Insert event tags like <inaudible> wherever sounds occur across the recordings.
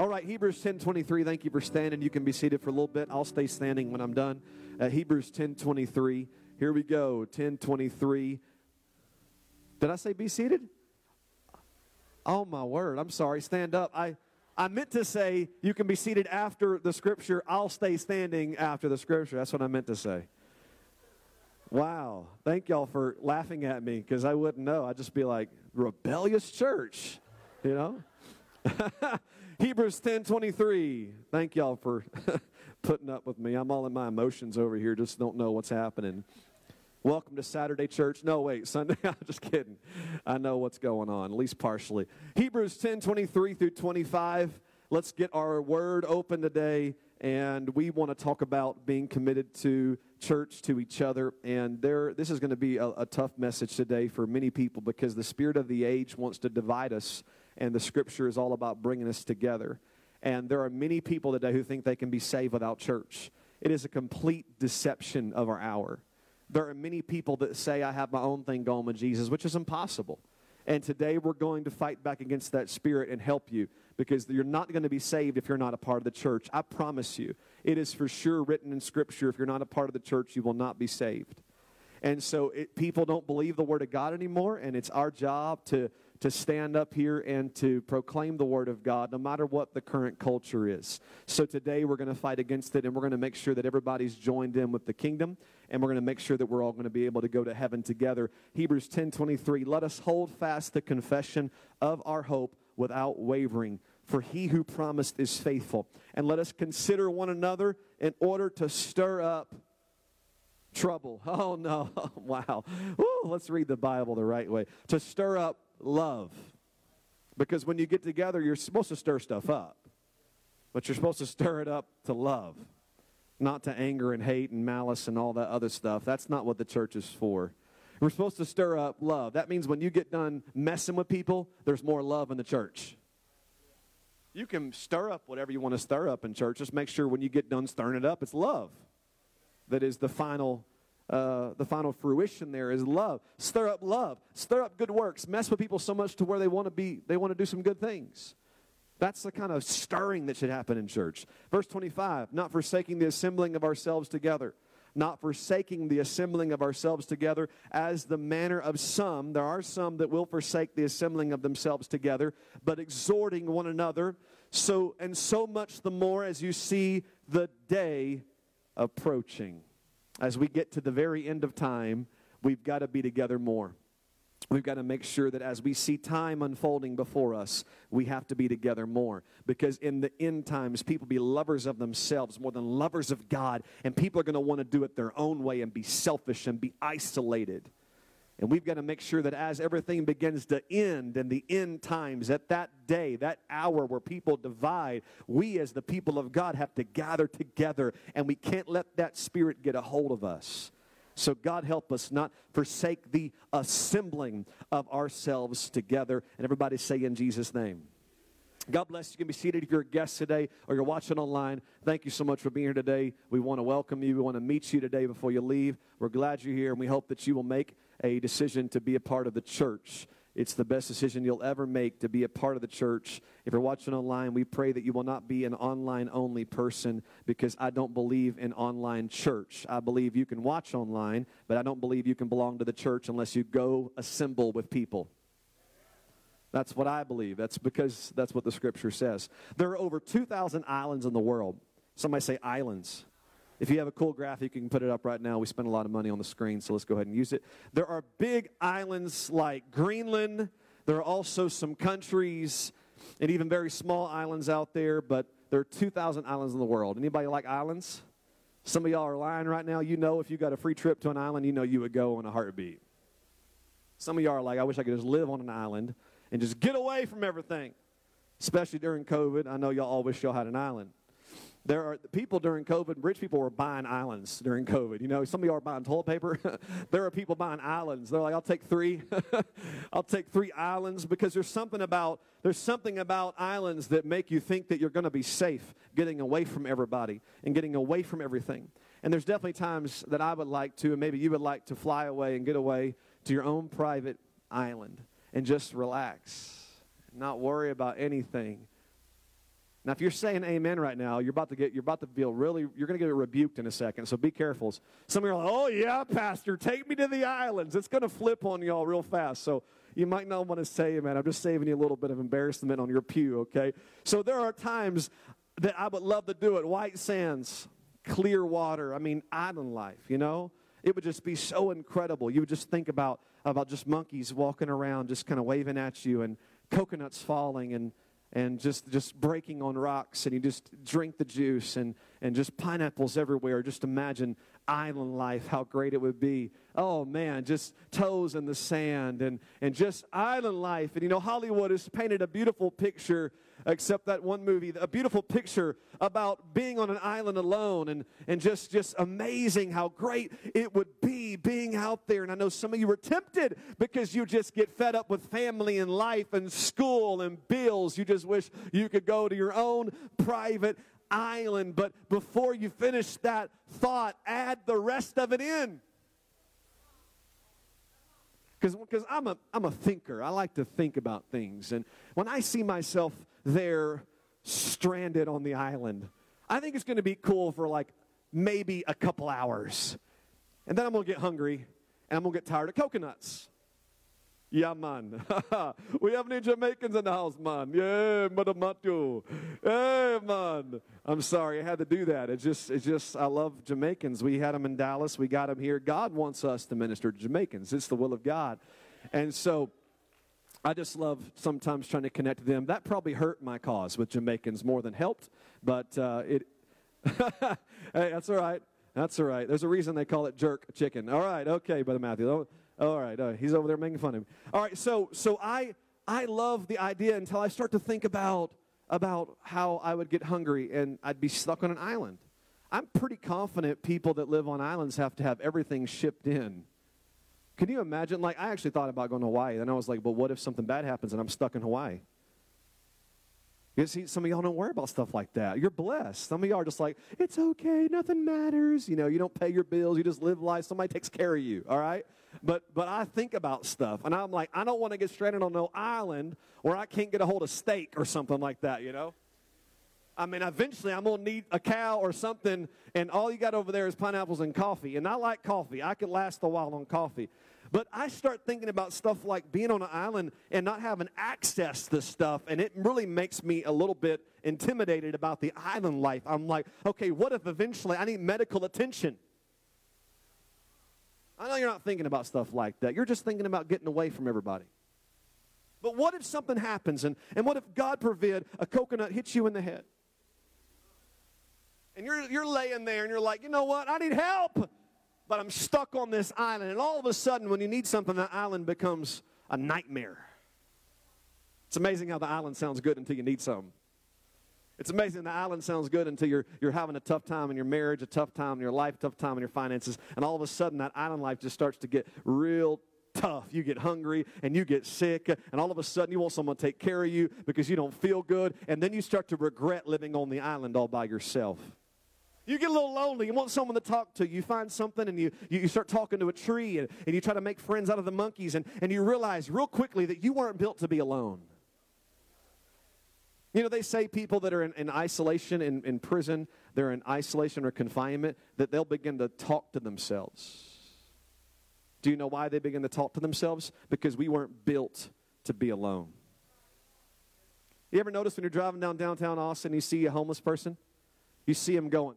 All right, Hebrews 10:23. Thank you for standing. You can be seated for a little bit. I'll stay standing when I'm done. Uh, Hebrews 10:23. Here we go. 10:23. Did I say be seated? Oh my word. I'm sorry. Stand up. I I meant to say you can be seated after the scripture. I'll stay standing after the scripture. That's what I meant to say. Wow. Thank y'all for laughing at me because I wouldn't know. I'd just be like, rebellious church, you know? <laughs> Hebrews 10 23. Thank y'all for <laughs> putting up with me. I'm all in my emotions over here, just don't know what's happening. Welcome to Saturday church. No, wait, Sunday. <laughs> I'm just kidding. I know what's going on, at least partially. Hebrews 10 23 through 25. Let's get our word open today, and we want to talk about being committed to church, to each other. And there, this is going to be a, a tough message today for many people because the spirit of the age wants to divide us and the scripture is all about bringing us together. And there are many people today who think they can be saved without church. It is a complete deception of our hour. There are many people that say, I have my own thing going with Jesus, which is impossible. And today we're going to fight back against that spirit and help you because you're not going to be saved if you're not a part of the church. I promise you. It is for sure written in Scripture if you're not a part of the church, you will not be saved. And so it, people don't believe the Word of God anymore, and it's our job to to stand up here and to proclaim the Word of God, no matter what the current culture is. So today we're going to fight against it, and we're going to make sure that everybody's joined in with the kingdom, and we're going to make sure that we're all going to be able to go to heaven together. Hebrews 10 23. Let us hold fast the confession of our hope without wavering. For he who promised is faithful. And let us consider one another in order to stir up trouble. <laughs> Oh, no. <laughs> wow. Woo, let's read the Bible the right way. To stir up love. Because when you get together, you're supposed to stir stuff up, but you're supposed to stir it up to love, not to anger and hate and malice and all that other stuff. That's not what the church is for. We're supposed to stir up love. That means when you get done messing with people, there's more love in the church. You can stir up whatever you want to stir up in church. Just make sure when you get done stirring it up, it's love that is the final uh, the final fruition there is love. Stir up love. Stir up good works. Mess with people so much to where they want to be, they want to do some good things. That's the kind of stirring that should happen in church. Verse 25, not forsaking the assembling of ourselves together. Not forsaking the assembling of ourselves together as the manner of some. There are some that will forsake the assembling of themselves together, but exhorting one another. So, and so much the more as you see the day approaching as we get to the very end of time, we've got to be together more. We've got to make sure that as we see time unfolding before us, we have to be together more. Because in the end times, people be lovers of themselves more than lovers of God. And people are going to want to do it their own way and be selfish and be isolated. And we've got to make sure that as everything begins to end and the end times, at that day, that hour where people divide, we as the people of God have to gather together and we can't let that spirit get a hold of us. So, God help us not forsake the assembling of ourselves together. And everybody say in Jesus' name. God bless you. You can be seated if you're a guest today or you're watching online. Thank you so much for being here today. We want to welcome you. We want to meet you today before you leave. We're glad you're here, and we hope that you will make a decision to be a part of the church. It's the best decision you'll ever make to be a part of the church. If you're watching online, we pray that you will not be an online only person because I don't believe in online church. I believe you can watch online, but I don't believe you can belong to the church unless you go assemble with people. That's what I believe. That's because that's what the scripture says. There are over 2,000 islands in the world. Somebody say islands. If you have a cool graphic, you can put it up right now. We spend a lot of money on the screen, so let's go ahead and use it. There are big islands like Greenland. There are also some countries and even very small islands out there, but there are 2,000 islands in the world. Anybody like islands? Some of y'all are lying right now. You know if you got a free trip to an island, you know you would go in a heartbeat. Some of y'all are like, I wish I could just live on an island and just get away from everything. Especially during COVID. I know y'all all wish y'all had an island. There are people during COVID, rich people were buying islands during COVID. You know, some of y'all are buying toilet paper. <laughs> there are people buying islands. They're like, I'll take three. <laughs> I'll take three islands because there's something about there's something about islands that make you think that you're going to be safe getting away from everybody and getting away from everything. And there's definitely times that I would like to, and maybe you would like to fly away and get away to your own private island and just relax, not worry about anything Now, if you're saying amen right now, you're about to get, you're about to feel really, you're going to get rebuked in a second. So be careful. Some of you are like, oh, yeah, Pastor, take me to the islands. It's going to flip on y'all real fast. So you might not want to say amen. I'm just saving you a little bit of embarrassment on your pew, okay? So there are times that I would love to do it. White sands, clear water. I mean, island life, you know? It would just be so incredible. You would just think about, about just monkeys walking around, just kind of waving at you, and coconuts falling, and and just, just breaking on rocks and you just drink the juice and, and just pineapples everywhere. Just imagine island life, how great it would be. Oh man, just toes in the sand and, and just island life. And you know, Hollywood has painted a beautiful picture except that one movie, a beautiful picture about being on an island alone and, and just, just amazing how great it would be being out there. And I know some of you were tempted because you just get fed up with family and life and school and bills. You just wish you could go to your own private island. But before you finish that thought, add the rest of it in because I'm a, I'm a thinker. I like to think about things. And when I see myself there stranded on the island. I think it's going to be cool for like maybe a couple hours. And then I'm going to get hungry and I'm going to get tired of coconuts. Yeah, man. <laughs> we have any Jamaicans in the house, man. Yeah, Madamato. Hey, man. I'm sorry, I had to do that. It's just, it's just, I love Jamaicans. We had them in Dallas. We got them here. God wants us to minister to Jamaicans. It's the will of God. And so I just love sometimes trying to connect to them. That probably hurt my cause with Jamaicans more than helped, but uh, it. <laughs> hey, that's all right. That's all right. There's a reason they call it jerk chicken. All right, okay, Brother Matthew. Oh, all right, all right. he's over there making fun of me. All right, so so I I love the idea until I start to think about about how I would get hungry and I'd be stuck on an island. I'm pretty confident people that live on islands have to have everything shipped in can you imagine? Like, I actually thought about going to Hawaii. and I was like, but what if something bad happens and I'm stuck in Hawaii? You see, some of y'all don't worry about stuff like that. You're blessed. Some of y'all are just like, it's okay, nothing matters. You know, you don't pay your bills, you just live life. Somebody takes care of you, all right? But but I think about stuff, and I'm like, I don't want to get stranded on no island where I can't get a hold of steak or something like that, you know? I mean, eventually I'm to need a cow or something, and all you got over there is pineapples and coffee. And I like coffee. I could last a while on coffee. But I start thinking about stuff like being on an island and not having access to stuff, and it really makes me a little bit intimidated about the island life. I'm like, okay, what if eventually I need medical attention? I know you're not thinking about stuff like that. You're just thinking about getting away from everybody. But what if something happens, and, and what if God forbid a coconut hits you in the head? And you're, you're laying there and you're like, you know what? I need help but I'm stuck on this island. And all of a sudden, when you need something, the island becomes a nightmare. It's amazing how the island sounds good until you need something. It's amazing the island sounds good until you're, you're having a tough time in your marriage, a tough time in your life, a tough time in your finances, and all of a sudden that island life just starts to get real tough. You get hungry and you get sick, and all of a sudden you want someone to take care of you because you don't feel good, and then you start to regret living on the island all by yourself. You get a little lonely. You want someone to talk to. You find something and you, you start talking to a tree and, and you try to make friends out of the monkeys and, and you realize real quickly that you weren't built to be alone. You know, they say people that are in, in isolation, in, in prison, they're in isolation or confinement, that they'll begin to talk to themselves. Do you know why they begin to talk to themselves? Because we weren't built to be alone. You ever notice when you're driving down downtown Austin, you see a homeless person? You see him going,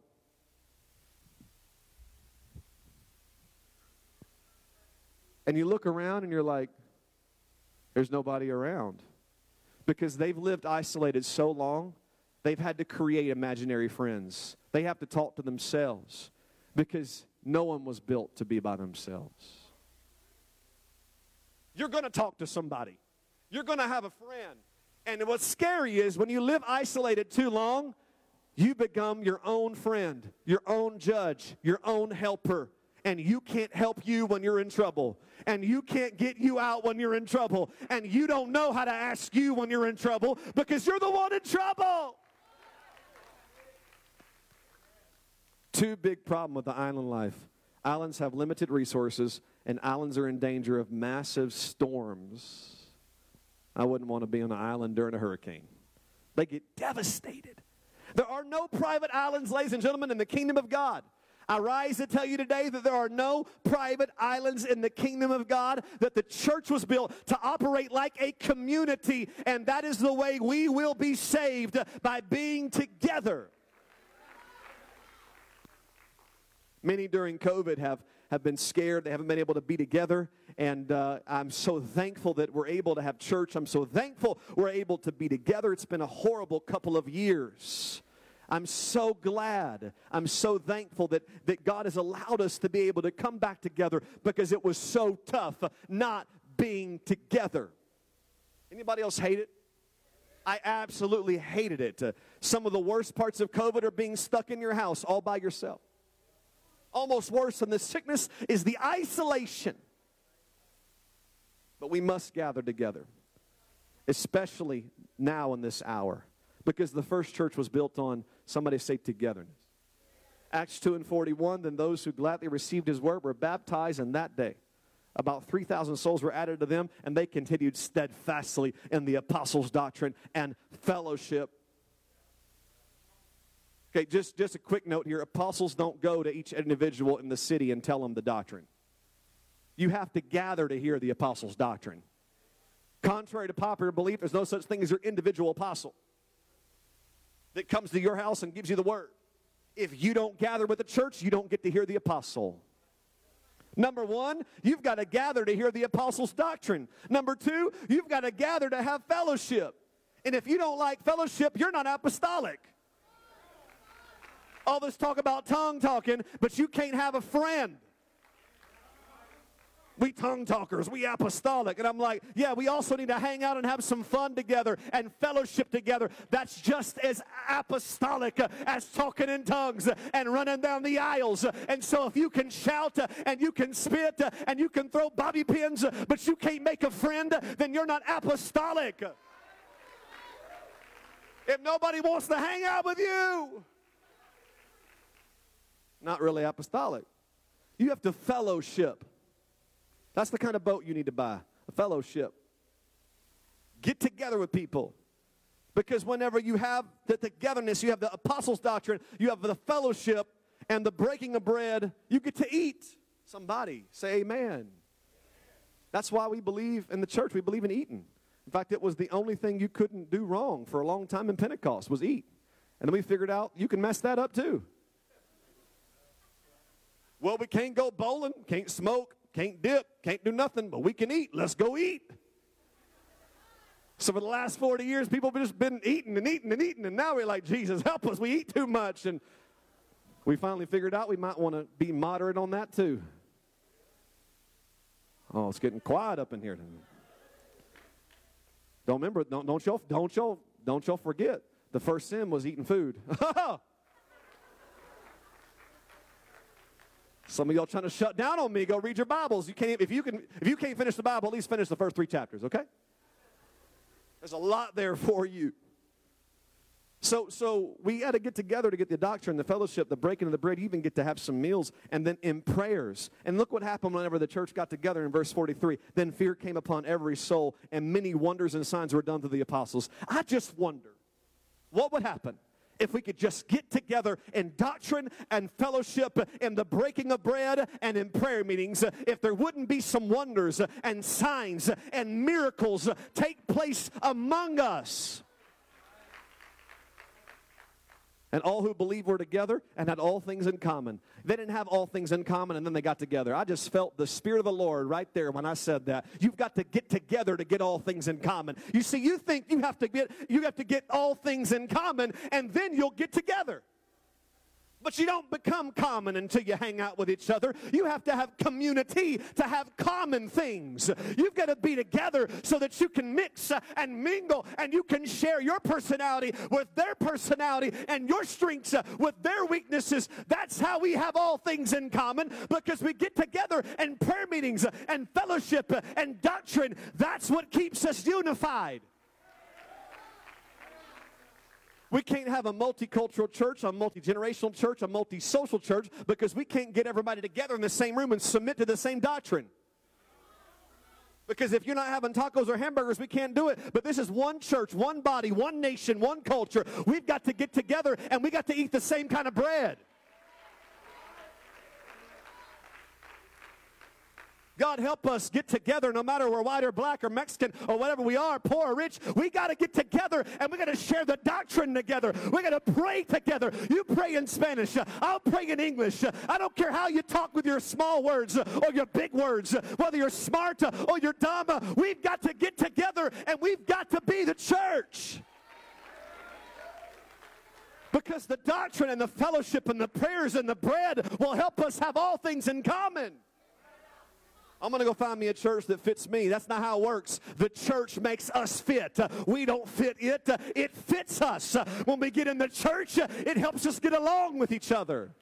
And you look around and you're like, there's nobody around. Because they've lived isolated so long, they've had to create imaginary friends. They have to talk to themselves because no one was built to be by themselves. You're going to talk to somebody, you're going to have a friend. And what's scary is when you live isolated too long, you become your own friend, your own judge, your own helper and you can't help you when you're in trouble, and you can't get you out when you're in trouble, and you don't know how to ask you when you're in trouble because you're the one in trouble. Two big problem with the island life. Islands have limited resources, and islands are in danger of massive storms. I wouldn't want to be on an island during a hurricane. They get devastated. There are no private islands, ladies and gentlemen, in the kingdom of God. I rise to tell you today that there are no private islands in the kingdom of God, that the church was built to operate like a community, and that is the way we will be saved by being together. Many during COVID have, have been scared. They haven't been able to be together. And uh, I'm so thankful that we're able to have church. I'm so thankful we're able to be together. It's been a horrible couple of years. I'm so glad. I'm so thankful that, that God has allowed us to be able to come back together because it was so tough not being together. Anybody else hate it? I absolutely hated it. Uh, some of the worst parts of COVID are being stuck in your house all by yourself. Almost worse than the sickness is the isolation. But we must gather together, especially now in this hour. Because the first church was built on, somebody say, togetherness. Acts 2 and 41, then those who gladly received his word were baptized, and that day about 3,000 souls were added to them, and they continued steadfastly in the apostles' doctrine and fellowship. Okay, just, just a quick note here apostles don't go to each individual in the city and tell them the doctrine. You have to gather to hear the apostles' doctrine. Contrary to popular belief, there's no such thing as your individual apostle that comes to your house and gives you the word. If you don't gather with the church, you don't get to hear the apostle. Number one, you've got to gather to hear the apostles' doctrine. Number two, you've got to gather to have fellowship. And if you don't like fellowship, you're not apostolic. All this talk about tongue talking, but you can't have a friend we tongue talkers, we apostolic. And I'm like, yeah, we also need to hang out and have some fun together and fellowship together. That's just as apostolic as talking in tongues and running down the aisles. And so if you can shout and you can spit and you can throw bobby pins, but you can't make a friend, then you're not apostolic. If nobody wants to hang out with you, not really apostolic. You have to fellowship. That's the kind of boat you need to buy a fellowship. Get together with people. Because whenever you have the togetherness, you have the apostles' doctrine, you have the fellowship and the breaking of bread, you get to eat. Somebody say amen. That's why we believe in the church, we believe in eating. In fact, it was the only thing you couldn't do wrong for a long time in Pentecost was eat. And then we figured out you can mess that up too. Well, we can't go bowling, can't smoke, can't dip, can't do nothing, but we can eat. Let's go eat. So for the last 40 years, people have just been eating and eating and eating, and now we're like, Jesus, help us. We eat too much. And we finally figured out we might want to be moderate on that too. Oh, it's getting quiet up in here. Don't remember, don't, don't y'all, don't y'all, don't y'all forget. The first sin was eating food. <laughs> Some of y'all trying to shut down on me. Go read your Bibles. You can't if you can if you can't finish the Bible, at least finish the first three chapters, okay? There's a lot there for you. So, so we got to get together to get the doctrine, the fellowship, the breaking of the bread, even get to have some meals, and then in prayers. And look what happened whenever the church got together in verse 43. Then fear came upon every soul, and many wonders and signs were done to the apostles. I just wonder what would happen if we could just get together in doctrine and fellowship, in the breaking of bread and in prayer meetings, if there wouldn't be some wonders and signs and miracles take place among us and all who believe were together and had all things in common. They didn't have all things in common and then they got together. I just felt the Spirit of the Lord right there when I said that. You've got to get together to get all things in common. You see, you think you have to get you have to get all things in common and then you'll get together. But you don't become common until you hang out with each other. You have to have community to have common things. You've got to be together so that you can mix and mingle and you can share your personality with their personality and your strengths with their weaknesses. That's how we have all things in common because we get together in prayer meetings and fellowship and doctrine. That's what keeps us unified. We can't have a multicultural church, a multi generational church, a multi social church because we can't get everybody together in the same room and submit to the same doctrine. Because if you're not having tacos or hamburgers, we can't do it. But this is one church, one body, one nation, one culture. We've got to get together and we got to eat the same kind of bread. God help us get together no matter we're white or black or Mexican or whatever we are, poor or rich. We got to get together and we got to share the doctrine together. We got to pray together. You pray in Spanish. I'll pray in English. I don't care how you talk with your small words or your big words, whether you're smart or you're dumb. We've got to get together and we've got to be the church. Because the doctrine and the fellowship and the prayers and the bread will help us have all things in common. I'm going to go find me a church that fits me. That's not how it works. The church makes us fit. We don't fit it, it fits us. When we get in the church, it helps us get along with each other.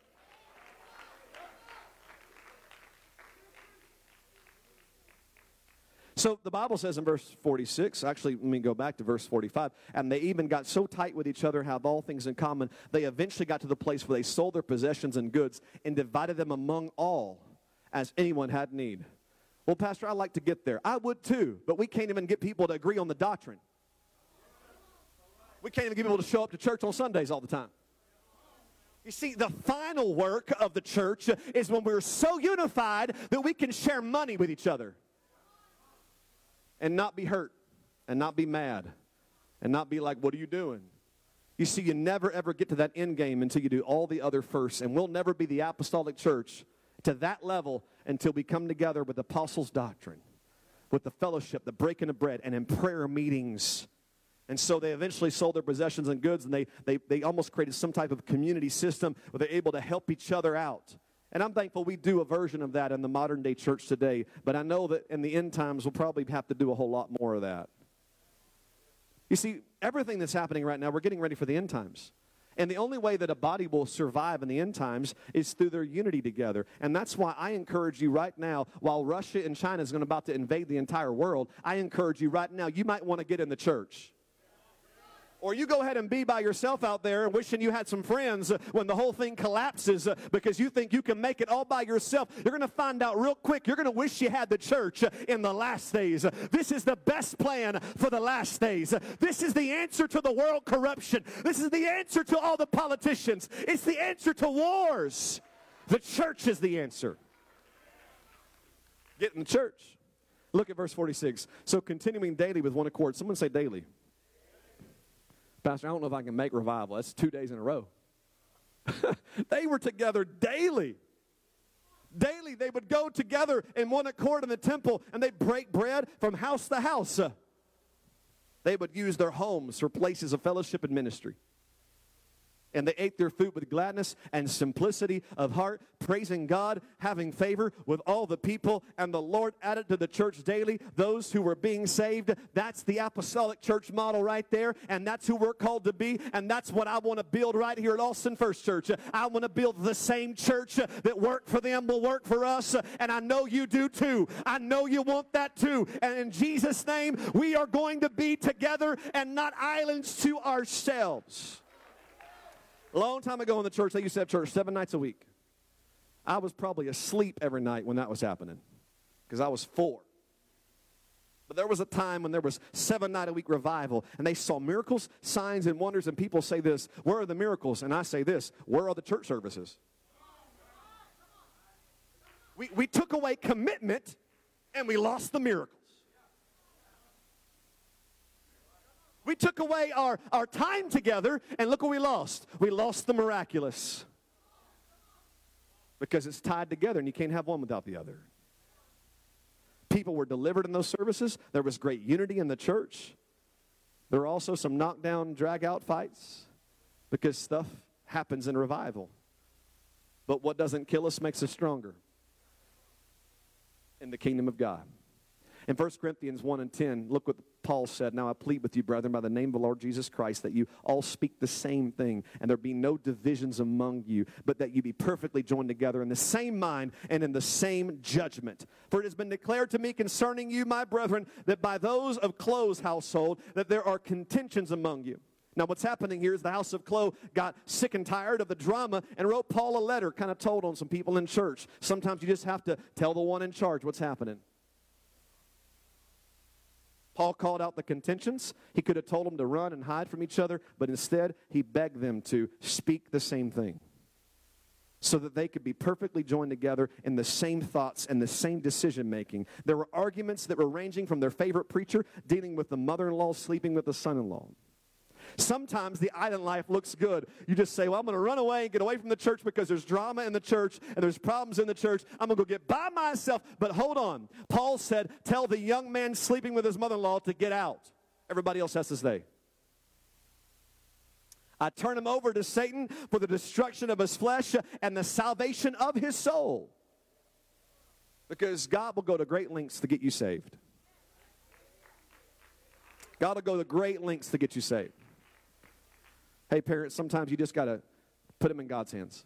So the Bible says in verse 46, actually, let me go back to verse 45, and they even got so tight with each other, have all things in common, they eventually got to the place where they sold their possessions and goods and divided them among all as anyone had need. Well, Pastor, I'd like to get there. I would too, but we can't even get people to agree on the doctrine. We can't even get people to show up to church on Sundays all the time. You see, the final work of the church is when we're so unified that we can share money with each other and not be hurt and not be mad and not be like, What are you doing? You see, you never ever get to that end game until you do all the other first. And we'll never be the apostolic church to that level until we come together with apostles' doctrine, with the fellowship, the breaking of bread, and in prayer meetings. And so they eventually sold their possessions and goods, and they, they, they almost created some type of community system where they're able to help each other out. And I'm thankful we do a version of that in the modern day church today, but I know that in the end times we'll probably have to do a whole lot more of that. You see, everything that's happening right now, we're getting ready for the end times. And the only way that a body will survive in the end times is through their unity together. And that's why I encourage you right now, while Russia and China is going about to invade the entire world, I encourage you right now, you might want to get in the church. Or you go ahead and be by yourself out there wishing you had some friends when the whole thing collapses uh, because you think you can make it all by yourself. You're going to find out real quick. You're going to wish you had the church in the last days. This is the best plan for the last days. This is the answer to the world corruption. This is the answer to all the politicians. It's the answer to wars. The church is the answer. Get in the church. Look at verse 46. So continuing daily with one accord. Someone say daily. Pastor, I don't know if I can make revival. That's two days in a row. <laughs> they were together daily. Daily, they would go together in one accord in the temple and they'd break bread from house to house. They would use their homes for places of fellowship and ministry. And they ate their food with gladness and simplicity of heart, praising God, having favor with all the people. And the Lord added to the church daily those who were being saved. That's the apostolic church model right there. And that's who we're called to be. And that's what I want to build right here at Austin First Church. I want to build the same church that worked for them will work for us. And I know you do too. I know you want that too. And in Jesus' name, we are going to be together and not islands to ourselves. Long time ago in the church, they used to have church seven nights a week. I was probably asleep every night when that was happening because I was four. But there was a time when there was seven night a week revival and they saw miracles, signs, and wonders. And people say this, Where are the miracles? And I say this, Where are the church services? We, we took away commitment and we lost the miracles. We took away our, our time together, and look what we lost. We lost the miraculous. Because it's tied together, and you can't have one without the other. People were delivered in those services. There was great unity in the church. There were also some knockdown, drag out fights because stuff happens in revival. But what doesn't kill us makes us stronger in the kingdom of God. In 1 Corinthians 1 and 10, look what Paul said. Now I plead with you, brethren, by the name of the Lord Jesus Christ, that you all speak the same thing, and there be no divisions among you, but that you be perfectly joined together in the same mind and in the same judgment. For it has been declared to me concerning you, my brethren, that by those of Chloe's household, that there are contentions among you. Now, what's happening here is the house of Chloe got sick and tired of the drama and wrote Paul a letter, kind of told on some people in church. Sometimes you just have to tell the one in charge what's happening. Paul called out the contentions. He could have told them to run and hide from each other, but instead, he begged them to speak the same thing so that they could be perfectly joined together in the same thoughts and the same decision making. There were arguments that were ranging from their favorite preacher dealing with the mother in law sleeping with the son in law. Sometimes the island life looks good. You just say, Well, I'm going to run away and get away from the church because there's drama in the church and there's problems in the church. I'm going to go get by myself. But hold on. Paul said, Tell the young man sleeping with his mother in law to get out. Everybody else has to stay. I turn him over to Satan for the destruction of his flesh and the salvation of his soul. Because God will go to great lengths to get you saved. God will go to great lengths to get you saved. Hey, parents, sometimes you just got to put him in God's hands.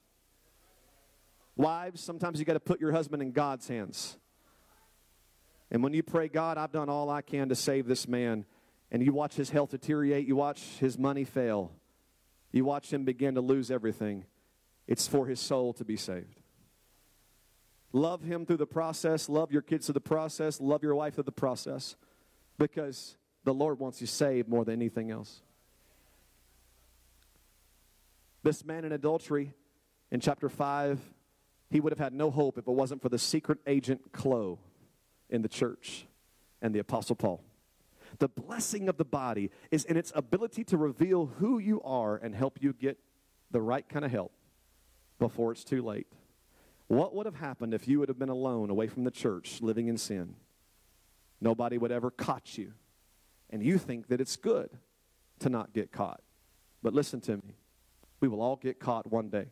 Wives, sometimes you got to put your husband in God's hands. And when you pray, God, I've done all I can to save this man, and you watch his health deteriorate, you watch his money fail, you watch him begin to lose everything, it's for his soul to be saved. Love him through the process, love your kids through the process, love your wife through the process, because the Lord wants you saved more than anything else. This man in adultery in chapter 5, he would have had no hope if it wasn't for the secret agent Chloe in the church and the Apostle Paul. The blessing of the body is in its ability to reveal who you are and help you get the right kind of help before it's too late. What would have happened if you would have been alone away from the church living in sin? Nobody would ever caught you. And you think that it's good to not get caught. But listen to me. We will all get caught one day.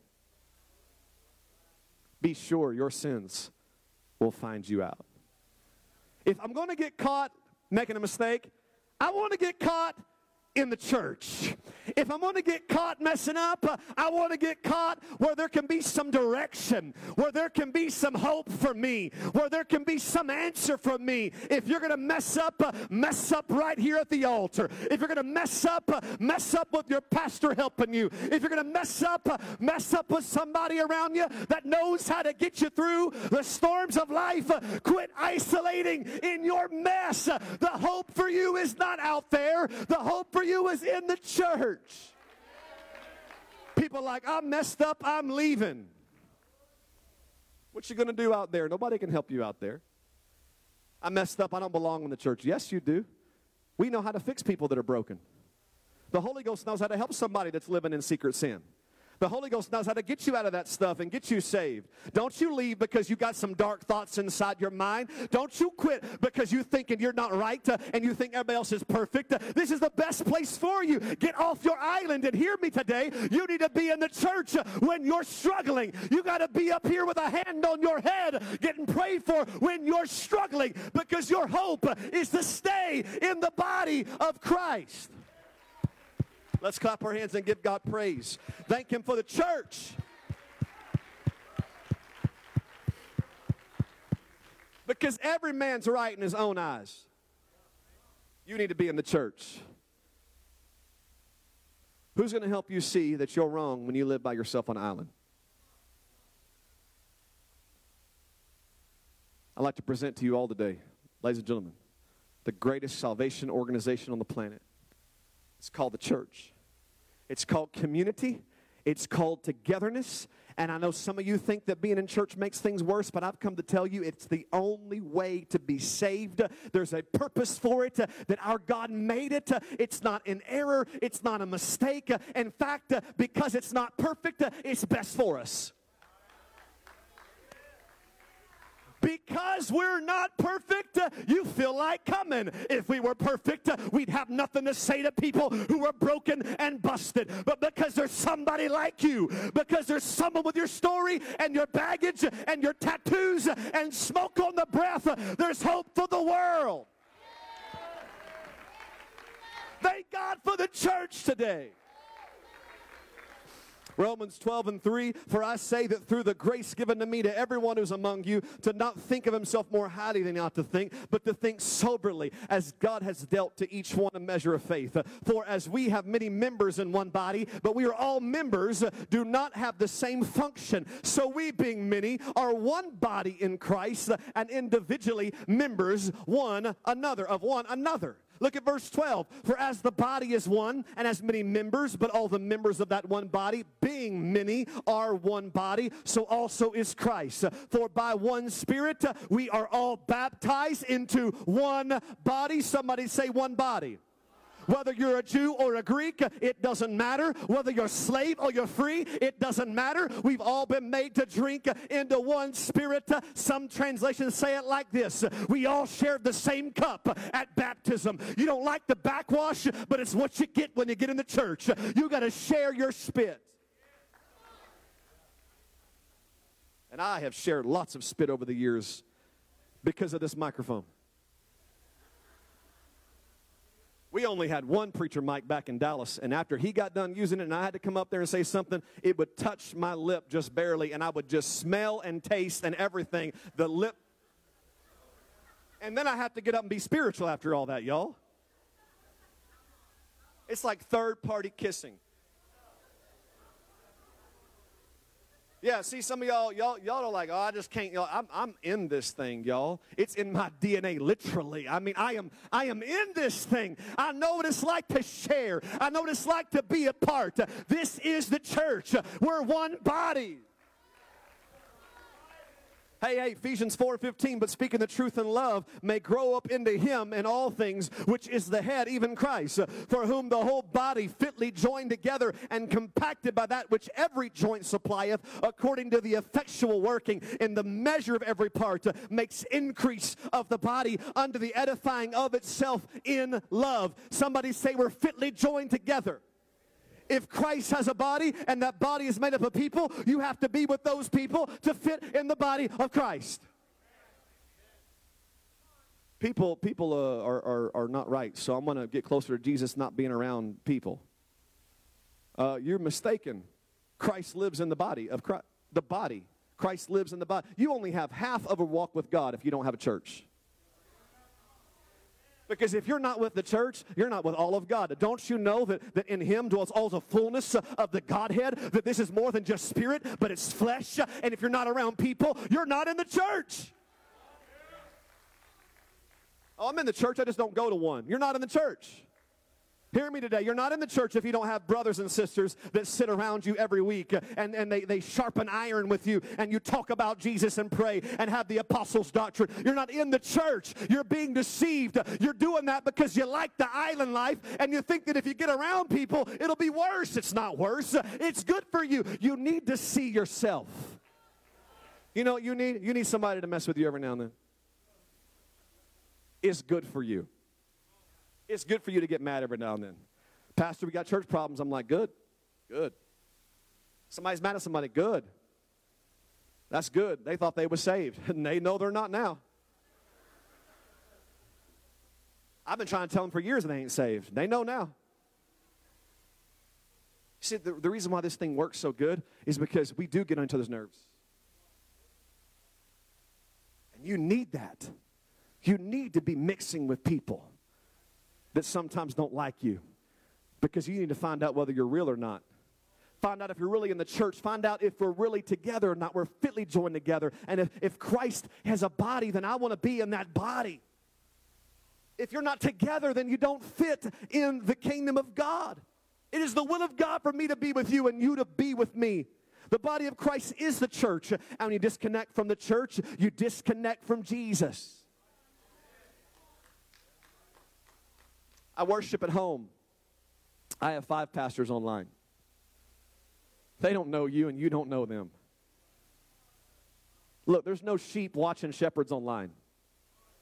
Be sure your sins will find you out. If I'm going to get caught making a mistake, I want to get caught in the church. If I'm going to get caught messing up, uh, I want to get caught where there can be some direction, where there can be some hope for me, where there can be some answer for me. If you're going to mess up, uh, mess up right here at the altar. If you're going to mess up, uh, mess up with your pastor helping you. If you're going to mess up, mess up with somebody around you that knows how to get you through the storms of life. Quit isolating in your mess. The hope for you is not out there. The hope for you is in the church. People like, I'm messed up, I'm leaving. What you going to do out there? Nobody can help you out there. I messed up, I don't belong in the church. Yes, you do. We know how to fix people that are broken. The Holy Ghost knows how to help somebody that's living in secret sin. The Holy Ghost knows how to get you out of that stuff and get you saved. Don't you leave because you got some dark thoughts inside your mind. Don't you quit because you thinking you're not right uh, and you think everybody else is perfect. Uh, this is the best place for you. Get off your island and hear me today. You need to be in the church uh, when you're struggling. You got to be up here with a hand on your head getting prayed for when you're struggling because your hope is to stay in the body of Christ. Let's clap our hands and give God praise. Thank Him for the church. Because every man's right in his own eyes. You need to be in the church. Who's going to help you see that you're wrong when you live by yourself on an island? I'd like to present to you all today, ladies and gentlemen, the greatest salvation organization on the planet. It's called the church. It's called community. It's called togetherness. And I know some of you think that being in church makes things worse, but I've come to tell you it's the only way to be saved. There's a purpose for it, uh, that our God made it. Uh, it's not an error, it's not a mistake. Uh, in fact, because it's not perfect, it's best for us. Because we're not perfect, you feel like coming. If we were perfect, we'd have nothing to say to people who are broken and busted. But because there's somebody like you, because there's someone with your story and your baggage and your tattoos and smoke on the breath, there's hope for the world. Thank God for the church today. Romans 12 and 3 For I say that through the grace given to me to everyone who's among you, to not think of himself more highly than he ought to think, but to think soberly, as God has dealt to each one a measure of faith. For as we have many members in one body, but we are all members, do not have the same function. So we, being many, are one body in Christ, and individually members one another, of one another. Look at verse 12. For as the body is one and has many members, but all the members of that one body, being many, are one body, so also is Christ. For by one Spirit uh, we are all baptized into one body. Somebody say one body. Whether you're a Jew or a Greek, it doesn't matter. Whether you're slave or you're free, it doesn't matter. We've all been made to drink into one spirit. Some translations say it like this We all shared the same cup at baptism. You don't like the backwash, but it's what you get when you get in the church. You got to share your spit. And I have shared lots of spit over the years because of this microphone. We only had one preacher mic back in Dallas, and after he got done using it and I had to come up there and say something, it would touch my lip just barely, and I would just smell and taste and everything. The lip. And then I have to get up and be spiritual after all that, y'all. It's like third party kissing. Yeah, see, some of y'all, y'all, y'all are like, oh, I just can't. Y'all, I'm, I'm in this thing, y'all. It's in my DNA, literally. I mean, I am, I am in this thing. I know what it's like to share. I know what it's like to be a part. This is the church. We're one body. Hey, hey, Ephesians 4:15, but speaking the truth in love may grow up into him in all things, which is the head, even Christ, for whom the whole body fitly joined together and compacted by that which every joint supplieth, according to the effectual working in the measure of every part, makes increase of the body unto the edifying of itself in love. Somebody say we're fitly joined together. If Christ has a body and that body is made up of people, you have to be with those people to fit in the body of Christ. People, people uh, are, are, are not right, so I'm going to get closer to Jesus not being around people. Uh, you're mistaken. Christ lives in the body of Christ, the body. Christ lives in the body. You only have half of a walk with God if you don't have a church. Because if you're not with the church, you're not with all of God. Don't you know that, that in Him dwells all the fullness of the Godhead? That this is more than just spirit, but it's flesh. And if you're not around people, you're not in the church. Oh, I'm in the church, I just don't go to one. You're not in the church. Hear me today. You're not in the church if you don't have brothers and sisters that sit around you every week and, and they, they sharpen iron with you and you talk about Jesus and pray and have the apostles' doctrine. You're not in the church. You're being deceived. You're doing that because you like the island life and you think that if you get around people, it'll be worse. It's not worse. It's good for you. You need to see yourself. You know, you need, you need somebody to mess with you every now and then. It's good for you. It's good for you to get mad every now and then. Pastor, we got church problems. I'm like, good, good. Somebody's mad at somebody, good. That's good. They thought they were saved, <laughs> and they know they're not now. I've been trying to tell them for years they ain't saved. They know now. See, the, the reason why this thing works so good is because we do get each other's nerves. And you need that. You need to be mixing with people that sometimes don't like you because you need to find out whether you're real or not. Find out if you're really in the church. Find out if we're really together or not. We're fitly joined together. And if, if Christ has a body, then I want to be in that body. If you're not together, then you don't fit in the kingdom of God. It is the will of God for me to be with you and you to be with me. The body of Christ is the church. And when you disconnect from the church, you disconnect from Jesus. I worship at home. I have five pastors online. They don't know you, and you don't know them. Look, there's no sheep watching shepherds online.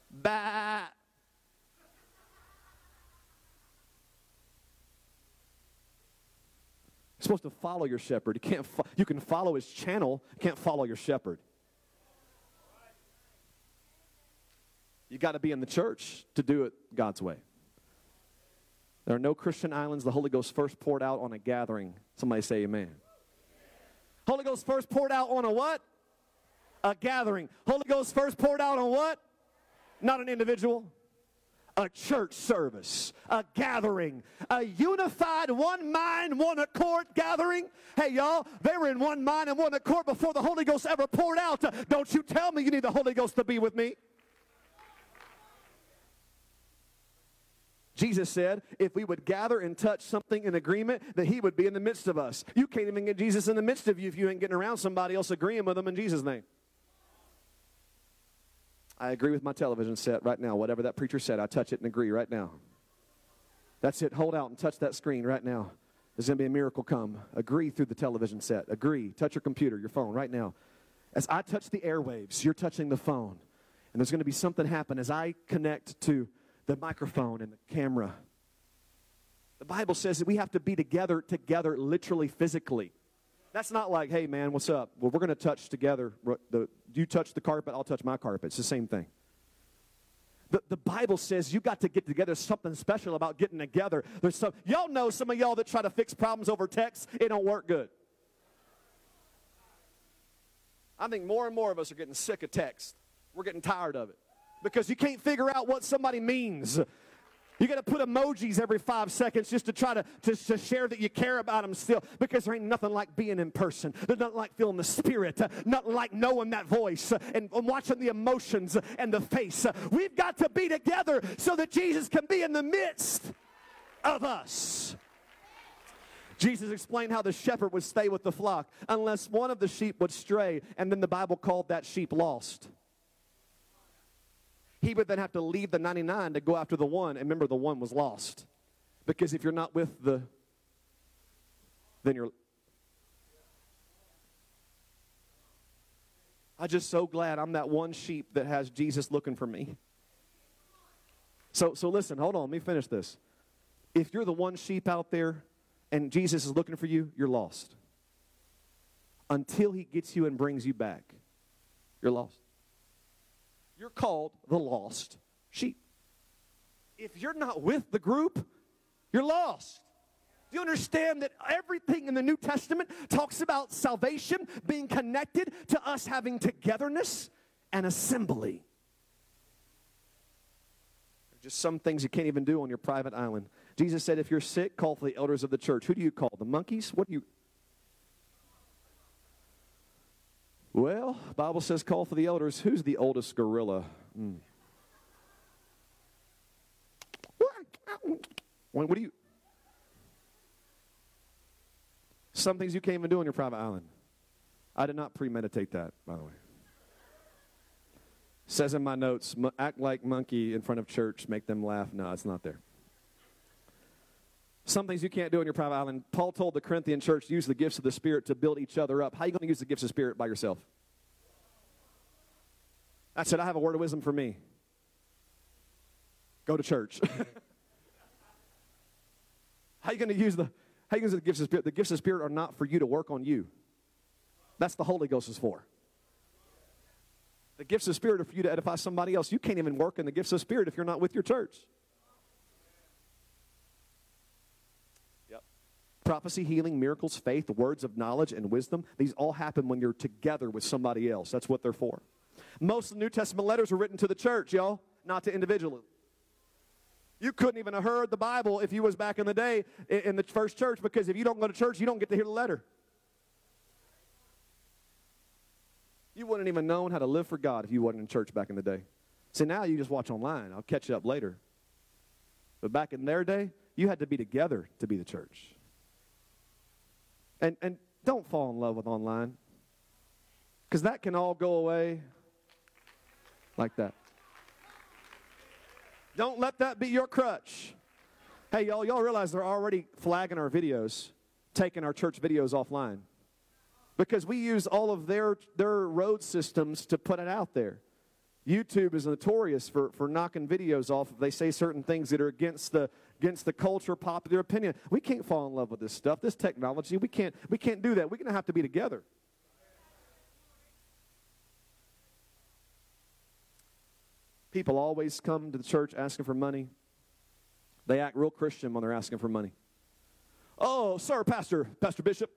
Bah. You're supposed to follow your shepherd. You can't. Fo- you can follow his channel. You can't follow your shepherd. You got to be in the church to do it God's way. There are no Christian islands. The Holy Ghost first poured out on a gathering. Somebody say amen. Holy Ghost first poured out on a what? A gathering. Holy Ghost first poured out on what? Not an individual. A church service, a gathering, a unified, one mind, one accord gathering. Hey, y'all, they were in one mind and one accord before the Holy Ghost ever poured out. Don't you tell me you need the Holy Ghost to be with me. Jesus said if we would gather and touch something in agreement, that he would be in the midst of us. You can't even get Jesus in the midst of you if you ain't getting around somebody else agreeing with them in Jesus' name. I agree with my television set right now. Whatever that preacher said, I touch it and agree right now. That's it. Hold out and touch that screen right now. There's going to be a miracle come. Agree through the television set. Agree. Touch your computer, your phone right now. As I touch the airwaves, you're touching the phone. And there's going to be something happen as I connect to the microphone and the camera. The Bible says that we have to be together, together, literally, physically. That's not like, hey, man, what's up? Well, we're going to touch together. The, you touch the carpet, I'll touch my carpet. It's the same thing. The, the Bible says you got to get together. something special about getting together. There's some, y'all know some of y'all that try to fix problems over text, it don't work good. I think more and more of us are getting sick of text. We're getting tired of it because you can't figure out what somebody means. You got to put emojis every five seconds just to try to, to, to, share that you care about them still because there ain't nothing like being in person. There's nothing like feeling the spirit, nothing like knowing that voice and, and watching the emotions and the face. We've got to be together so that Jesus can be in the midst of us. Jesus explained how the shepherd would stay with the flock unless one of the sheep would stray, and then the Bible called that sheep lost he would then have to leave the 99 to go after the one. And remember, the one was lost. Because if you're not with the, then you're. I'm just so glad I'm that one sheep that has Jesus looking for me. So, so listen, hold on, let me finish this. If you're the one sheep out there and Jesus is looking for you, you're lost. Until he gets you and brings you back, you're lost. You're called the lost sheep. If you're not with the group, you're lost. Do you understand that everything in the New Testament talks about salvation being connected to us having togetherness and assembly? Just some things you can't even do on your private island. Jesus said, if you're sick, call for the elders of the church. Who do you call? The monkeys? What do you Well, Bible says call for the elders. Who's the oldest gorilla? Mm. What do you? Some things you can't even do on your private island. I did not premeditate that, by the way. Says in my notes, act like monkey in front of church, make them laugh. No, it's not there. Some things you can't do on your private island. Paul told the Corinthian church use the gifts of the Spirit to build each other up. How are you going to use the gifts of the Spirit by yourself? I said, I have a word of wisdom for me. Go to church. <laughs> how are you going to use the how are you going to use the gifts of Spirit? The gifts of Spirit are not for you to work on you. That's the Holy Ghost is for. The gifts of Spirit are for you to edify somebody else. You can't even work in the gifts of Spirit if you're not with your church. Prophecy, healing, miracles, faith, words of knowledge, and wisdom, these all happen when you're together with somebody else. That's what they're for. Most of the New Testament letters were written to the church, y'all, not to individuals. You couldn't even have heard the Bible if you was back in the day in the first church because if you don't go to church, you don't get to hear the letter. You wouldn't even known how to live for God if you wasn't in church back in the day. See, now you just watch online. I'll catch you up later. But back in their day, you had to be together to be the church. And, and don't fall in love with online because that can all go away like that. Don't let that be your crutch. Hey, y'all, y'all realize they're already flagging our videos, taking our church videos offline because we use all of their, their road systems to put it out there. YouTube is notorious for, for knocking videos off if they say certain things that are against the, against the culture, popular opinion. We can't fall in love with this stuff, this technology. We can't, we can't do that. We're going to have to be together. People always come to the church asking for money. They act real Christian when they're asking for money. Oh, sir, Pastor, Pastor Bishop,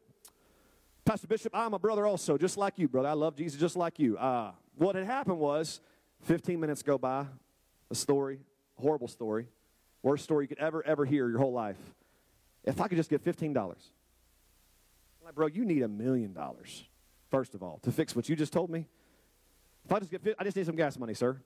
Pastor Bishop, I'm a brother also, just like you, brother. I love Jesus just like you. Uh, what had happened was 15 minutes go by, a story, horrible story. Worst story you could ever, ever hear your whole life. If I could just get $15. I'm like, bro, you need a million dollars, first of all, to fix what you just told me. If I just get, I just need some gas money, sir.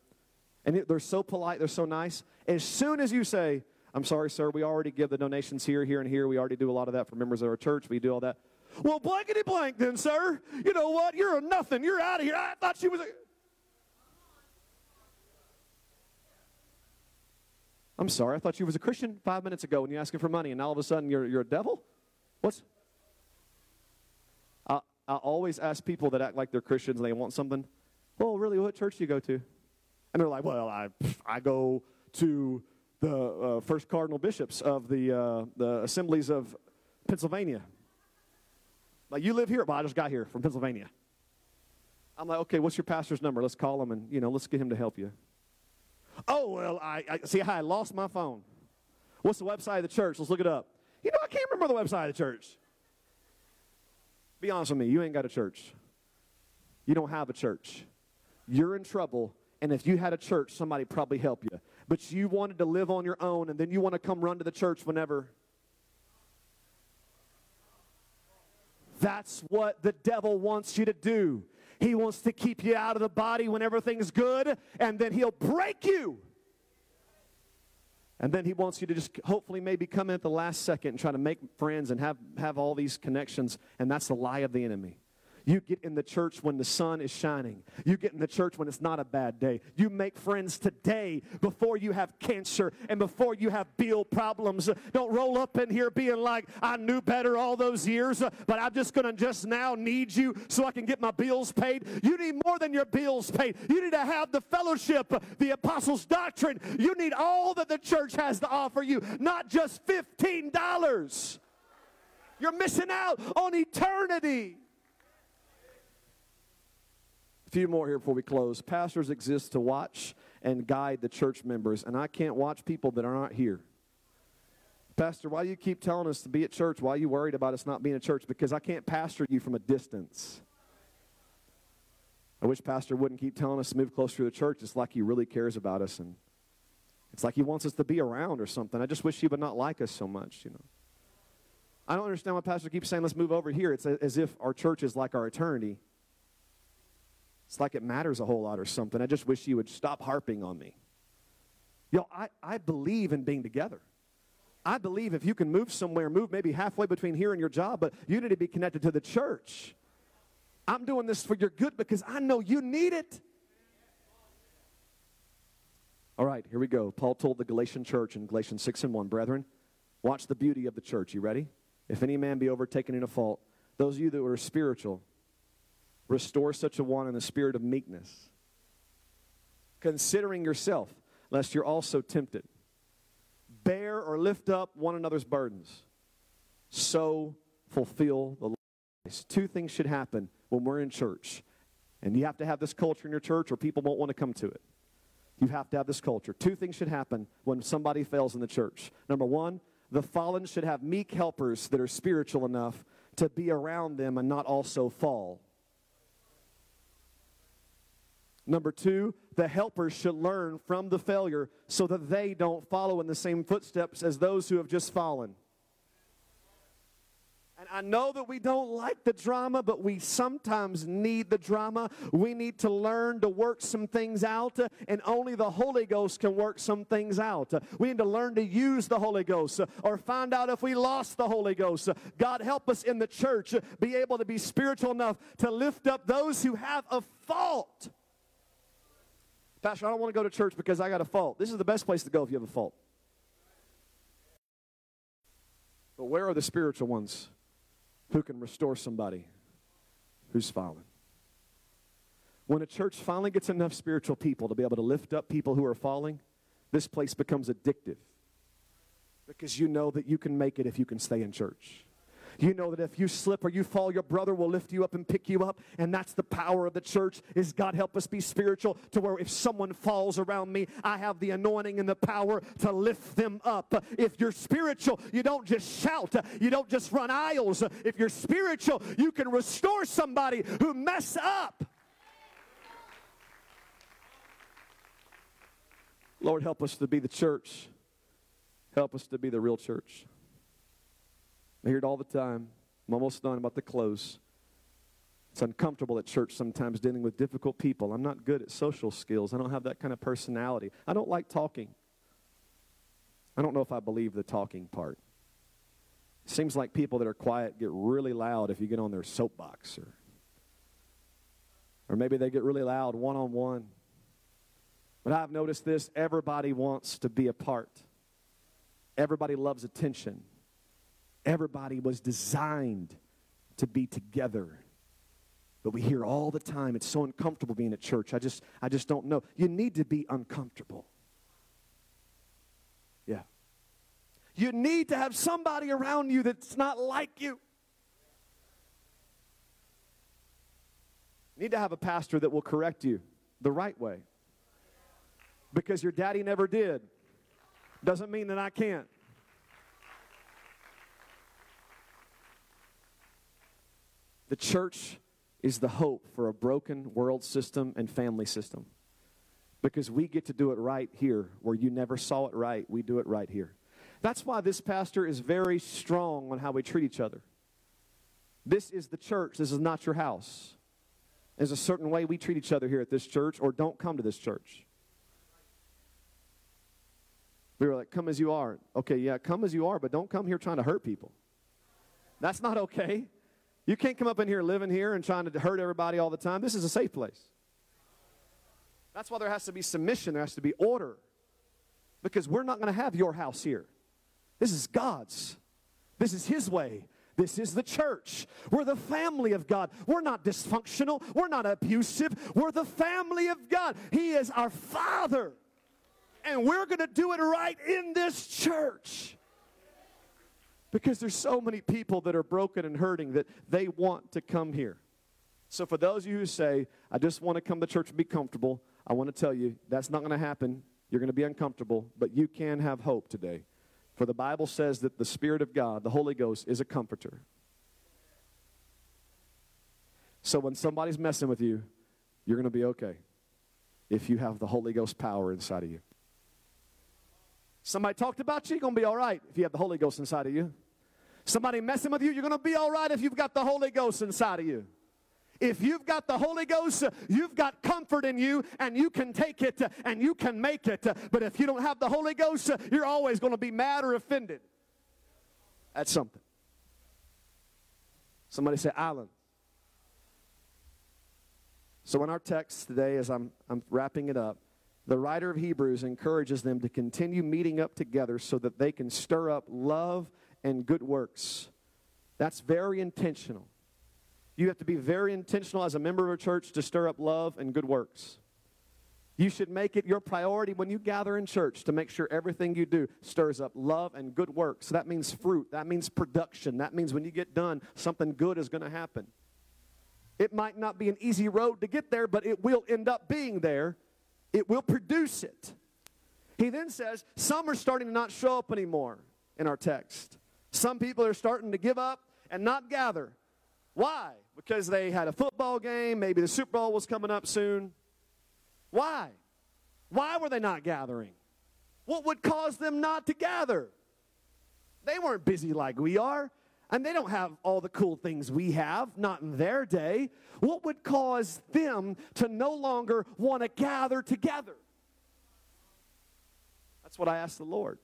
And they're so polite, they're so nice. As soon as you say, I'm sorry, sir, we already give the donations here, here, and here. We already do a lot of that for members of our church. We do all that. Well, blankety blank then, sir. You know what? You're a nothing. You're out of here. I thought she was a. I'm sorry, I thought you was a Christian five minutes ago when you asking for money, and now all of a sudden you're, you're a devil? What's. I, I always ask people that act like they're Christians and they want something. Well, really, what church do you go to? And they're like, well, I, I go to the uh, first cardinal bishops of the, uh, the assemblies of Pennsylvania. Like, you live here? but I just got here from Pennsylvania. I'm like, okay, what's your pastor's number? Let's call him and, you know, let's get him to help you. Oh, well, I, I see, I lost my phone. What's the website of the church? Let's look it up. You know, I can't remember the website of the church. Be honest with me, you ain't got a church. You don't have a church. You're in trouble, and if you had a church, somebody probably help you. But you wanted to live on your own, and then you want to come run to the church whenever. That's what the devil wants you to do. He wants to keep you out of the body when everything's good, and then he'll break you. And then he wants you to just hopefully maybe come in at the last second and try to make friends and have, have all these connections, and that's the lie of the enemy. You get in the church when the sun is shining. You get in the church when it's not a bad day. You make friends today before you have cancer and before you have bill problems. Don't roll up in here being like, I knew better all those years, but I'm just going to just now need you so I can get my bills paid. You need more than your bills paid. You need to have the fellowship, the apostles' doctrine. You need all that the church has to offer you, not just $15. You're missing out on eternity. A few more here before we close. Pastors exist to watch and guide the church members, and I can't watch people that are not here. Pastor, why do you keep telling us to be at church? Why are you worried about us not being at church? Because I can't pastor you from a distance. I wish Pastor wouldn't keep telling us to move closer to the church. It's like he really cares about us, and it's like he wants us to be around or something. I just wish he would not like us so much, you know. I don't understand why Pastor keeps saying, let's move over here. It's as if our church is like our eternity. It's like it matters a whole lot or something. I just wish you would stop harping on me. Yo, I, I believe in being together. I believe if you can move somewhere, move maybe halfway between here and your job, but you need to be connected to the church. I'm doing this for your good because I know you need it. All right, here we go. Paul told the Galatian church in Galatians 6 and 1, Brethren, watch the beauty of the church. You ready? If any man be overtaken in a fault, those of you that are spiritual, Restore such a one in the spirit of meekness, considering yourself, lest you're also tempted. Bear or lift up one another's burdens. So fulfill the laws. Two things should happen when we're in church. And you have to have this culture in your church or people won't want to come to it. You have to have this culture. Two things should happen when somebody fails in the church. Number one, the fallen should have meek helpers that are spiritual enough to be around them and not also fall. Number two, the helpers should learn from the failure so that they don't follow in the same footsteps as those who have just fallen. And I know that we don't like the drama, but we sometimes need the drama. We need to learn to work some things out, and only the Holy Ghost can work some things out. We need to learn to use the Holy Ghost or find out if we lost the Holy Ghost. God, help us in the church be able to be spiritual enough to lift up those who have a fault. Pastor, I don't want to go to church because I got a fault. This is the best place to go if you have a fault. But where are the spiritual ones who can restore somebody who's fallen? When a church finally gets enough spiritual people to be able to lift up people who are falling, this place becomes addictive because you know that you can make it if you can stay in church. You know that if you slip or you fall, your brother will lift you up and pick you up. And that's the power of the church is God help us be spiritual to where if someone falls around me, I have the anointing and the power to lift them up. If you're spiritual, you don't just shout. You don't just run aisles. If you're spiritual, you can restore somebody who mess up. Lord, help us to be the church. Help us to be the real church. I hear it all the time. I'm almost done. About to close. It's uncomfortable at church sometimes dealing with difficult people. I'm not good at social skills. I don't have that kind of personality. I don't like talking. I don't know if I believe the talking part. It seems like people that are quiet get really loud if you get on their soapbox or or maybe they get really loud one on one. But I've noticed this everybody wants to be a part. Everybody loves attention. Everybody was designed to be together. But we hear all the time it's so uncomfortable being at church. I just I just don't know. You need to be uncomfortable. Yeah. You need to have somebody around you that's not like you. Need to have a pastor that will correct you the right way. Because your daddy never did. Doesn't mean that I can't. The church is the hope for a broken world system and family system. Because we get to do it right here where you never saw it right, we do it right here. That's why this pastor is very strong on how we treat each other. This is the church, this is not your house. There's a certain way we treat each other here at this church, or don't come to this church. We were like, come as you are. Okay, yeah, come as you are, but don't come here trying to hurt people. That's not okay. You can't come up in here living here and trying to hurt everybody all the time. This is a safe place. That's why there has to be submission, there has to be order. Because we're not going to have your house here. This is God's. This is His way. This is the church. We're the family of God. We're not dysfunctional. We're not abusive. We're the family of God. He is our Father. And we're going to do it right in this church. Because there's so many people that are broken and hurting that they want to come here. So, for those of you who say, I just want to come to church and be comfortable, I want to tell you that's not going to happen. You're going to be uncomfortable, but you can have hope today. For the Bible says that the Spirit of God, the Holy Ghost, is a comforter. So, when somebody's messing with you, you're going to be okay if you have the Holy Ghost power inside of you. Somebody talked about you, you're going to be all right if you have the Holy Ghost inside of you. Somebody messing with you, you're going to be all right if you've got the Holy Ghost inside of you. If you've got the Holy Ghost, you've got comfort in you and you can take it and you can make it. But if you don't have the Holy Ghost, you're always going to be mad or offended at something. Somebody say, amen. So, in our text today, as I'm, I'm wrapping it up, the writer of Hebrews encourages them to continue meeting up together so that they can stir up love and good works. That's very intentional. You have to be very intentional as a member of a church to stir up love and good works. You should make it your priority when you gather in church to make sure everything you do stirs up love and good works. So that means fruit, that means production, that means when you get done, something good is going to happen. It might not be an easy road to get there, but it will end up being there it will produce it. He then says, Some are starting to not show up anymore in our text. Some people are starting to give up and not gather. Why? Because they had a football game, maybe the Super Bowl was coming up soon. Why? Why were they not gathering? What would cause them not to gather? They weren't busy like we are, and they don't have all the cool things we have, not in their day. What would cause them to no longer want to gather together? That's what I asked the Lord.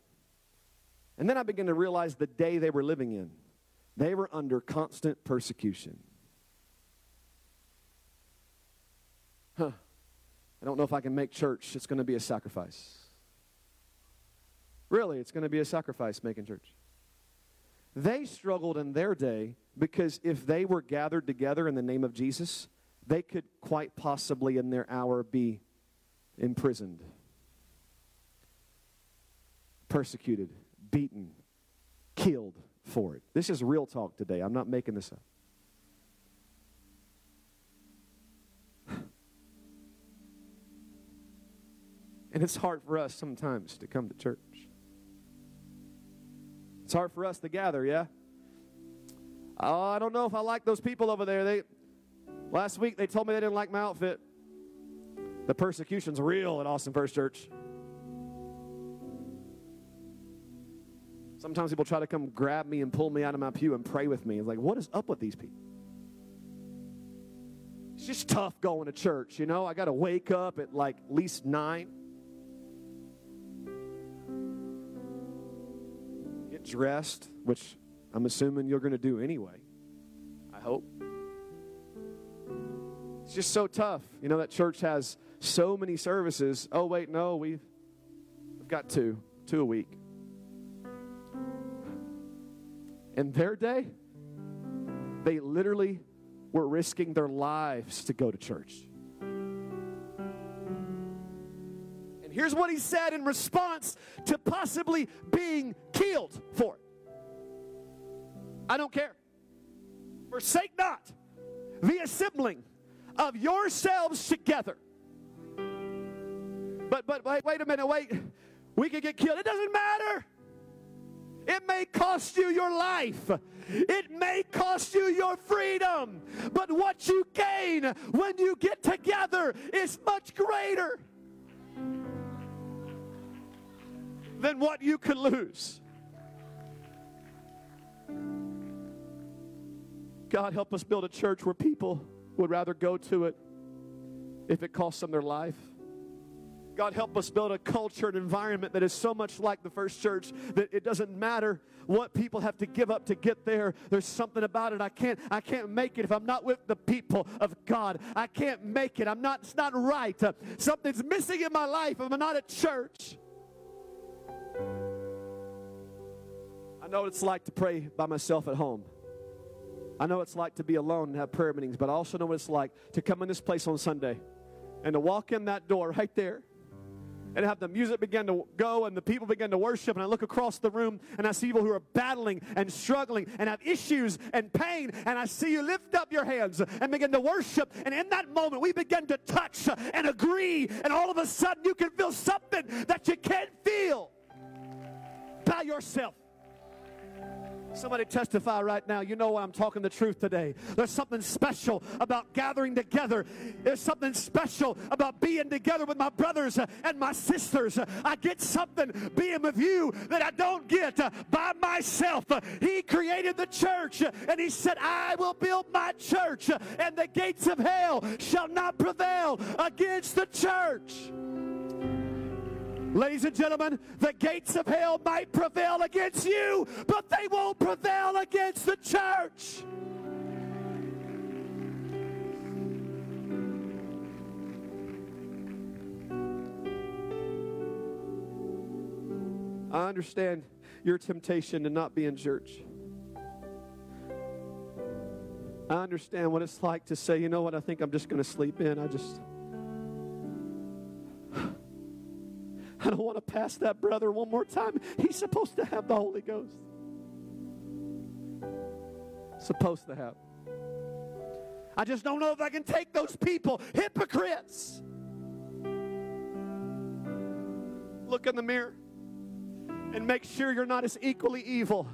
And then I began to realize the day they were living in. They were under constant persecution. Huh. I don't know if I can make church. It's going to be a sacrifice. Really, it's going to be a sacrifice making church. They struggled in their day because if they were gathered together in the name of Jesus, they could quite possibly in their hour be imprisoned, persecuted, beaten, killed for it. This is real talk today. I'm not making this up. <sighs> And it's hard for us sometimes to come to church. It's hard for us to gather, yeah? Oh, I don't know if I like those people over there. They last week they told me they didn't like my outfit. The persecution's real at Austin First Church. Sometimes people try to come grab me and pull me out of my pew and pray with me. It's like, what is up with these people? It's just tough going to church, you know? I got to wake up at like least nine. Dressed, which I'm assuming you're going to do anyway. I hope. It's just so tough. You know, that church has so many services. Oh, wait, no, we've, we've got two, two a week. In their day, they literally were risking their lives to go to church. Here's what he said in response to possibly being killed for it I don't care. Forsake not the assembling of yourselves together. But but wait, wait a minute, wait. We could get killed. It doesn't matter. It may cost you your life. It may cost you your freedom. But what you gain when you get together is much greater than what you could lose. God, help us build a church where people would rather go to it if it costs them their life. God, help us build a culture and environment that is so much like the first church that it doesn't matter what people have to give up to get there. There's something about it. I can't, I can't make it if I'm not with the people of God. I can't make it. I'm not, it's not right. Uh, something's missing in my life if I'm not at church. I know what it's like to pray by myself at home. I know it's like to be alone and have prayer meetings, but I also know what it's like to come in this place on Sunday and to walk in that door right there and have the music begin to go and the people begin to worship and I look across the room and I see people who are battling and struggling and have issues and pain and I see you lift up your hands and begin to worship and in that moment we begin to touch and agree and all of a sudden you can feel something that you can't feel by yourself. Somebody testify right now. You know why I'm talking the truth today. There's something special about gathering together. There's something special about being together with my brothers and my sisters. I get something being with you that I don't get by myself. He created the church and he said, I will build my church and the gates of hell shall not prevail against the church. Ladies and gentlemen, the gates of hell might prevail against you, but they won't prevail against the church. I understand your temptation to not be in church. I understand what it's like to say, you know what, I think I'm just going to sleep in. I just. I don't want to pass that brother one more time. He's supposed to have the Holy Ghost. Supposed to have. I just don't know if I can take those people, hypocrites. Look in the mirror and make sure you're not as equally evil.